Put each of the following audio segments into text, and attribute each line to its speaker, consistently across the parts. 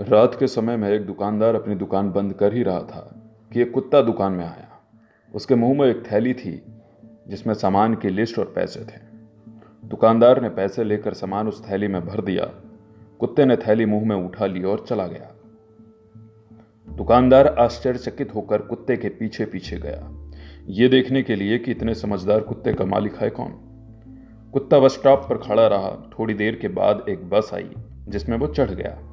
Speaker 1: रात के समय में एक दुकानदार अपनी दुकान बंद कर ही रहा था कि एक कुत्ता दुकान में आया। उसके मुँह में एक थैली थी, जिसमें सामान की लिस्ट और पैसे थे। दुकानदार ने पैसे लेकर सामान उस थैली में भर दिया। कुत्ते ने थैली मुँह में उठा ली और चला गया। दुकानदार आश्चर्यचकित होकर कुत्ते के पीछे पीछे गया। ये देखने के लिए कि इतने समझदार कुत्ते का मालिक है कौन? कुत्ता बस स्टॉप पर खड़ा रहा। थोड़ी देर के बाद एक बस आई, जिसमें वो चढ़ गया।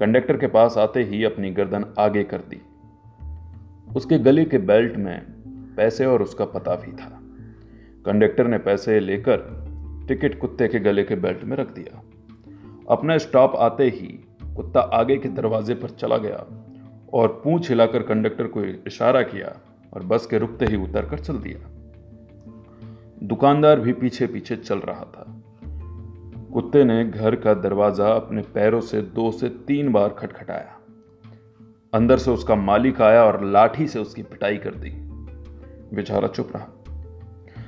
Speaker 1: कंडक्टर के पास आते ही अपनी गर्दन आगे कर दी। उसके गले के बेल्ट में पैसे और उसका पता भी था। कंडक्टर ने पैसे लेकर टिकट कुत्ते के गले के बेल्ट में रख दिया। अपना स्टॉप आते ही कुत्ता आगे के दरवाजे पर चला गया और पूंछ हिलाकर कंडक्टर को इशारा किया और बस के रुकते ही उतर कर चल दिया। दुकानदार भी पीछे पीछे चल रहा था। कुत्ते ने घर का दरवाज़ा अपने पैरों से दो से तीन बार खटखटाया। अंदर से उसका मालिक आया और लाठी से उसकी पिटाई कर दी। बेचारा चुप रहा।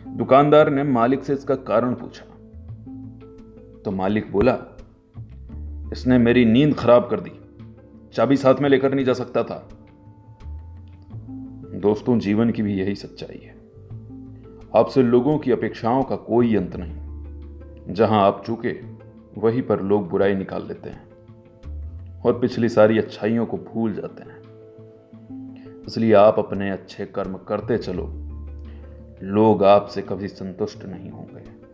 Speaker 1: दुकानदार ने मालिक से इसका कारण पूछा। तो मालिक बोला, इसने मेरी नींद खराब कर दी। चाबी साथ में लेकर नहीं जा सकता था। दोस्तों, जीवन की भी यही सच्चाई है। आपसे लोगों की अपेक्षाओं का कोई अंत नहीं। जहाँ आप चूके वहीं पर लोग बुराई निकाल लेते हैं और पिछली सारी अच्छाइयों को भूल जाते हैं। इसलिए आप अपने अच्छे कर्म करते चलो। लोग आपसे कभी संतुष्ट नहीं होंगे।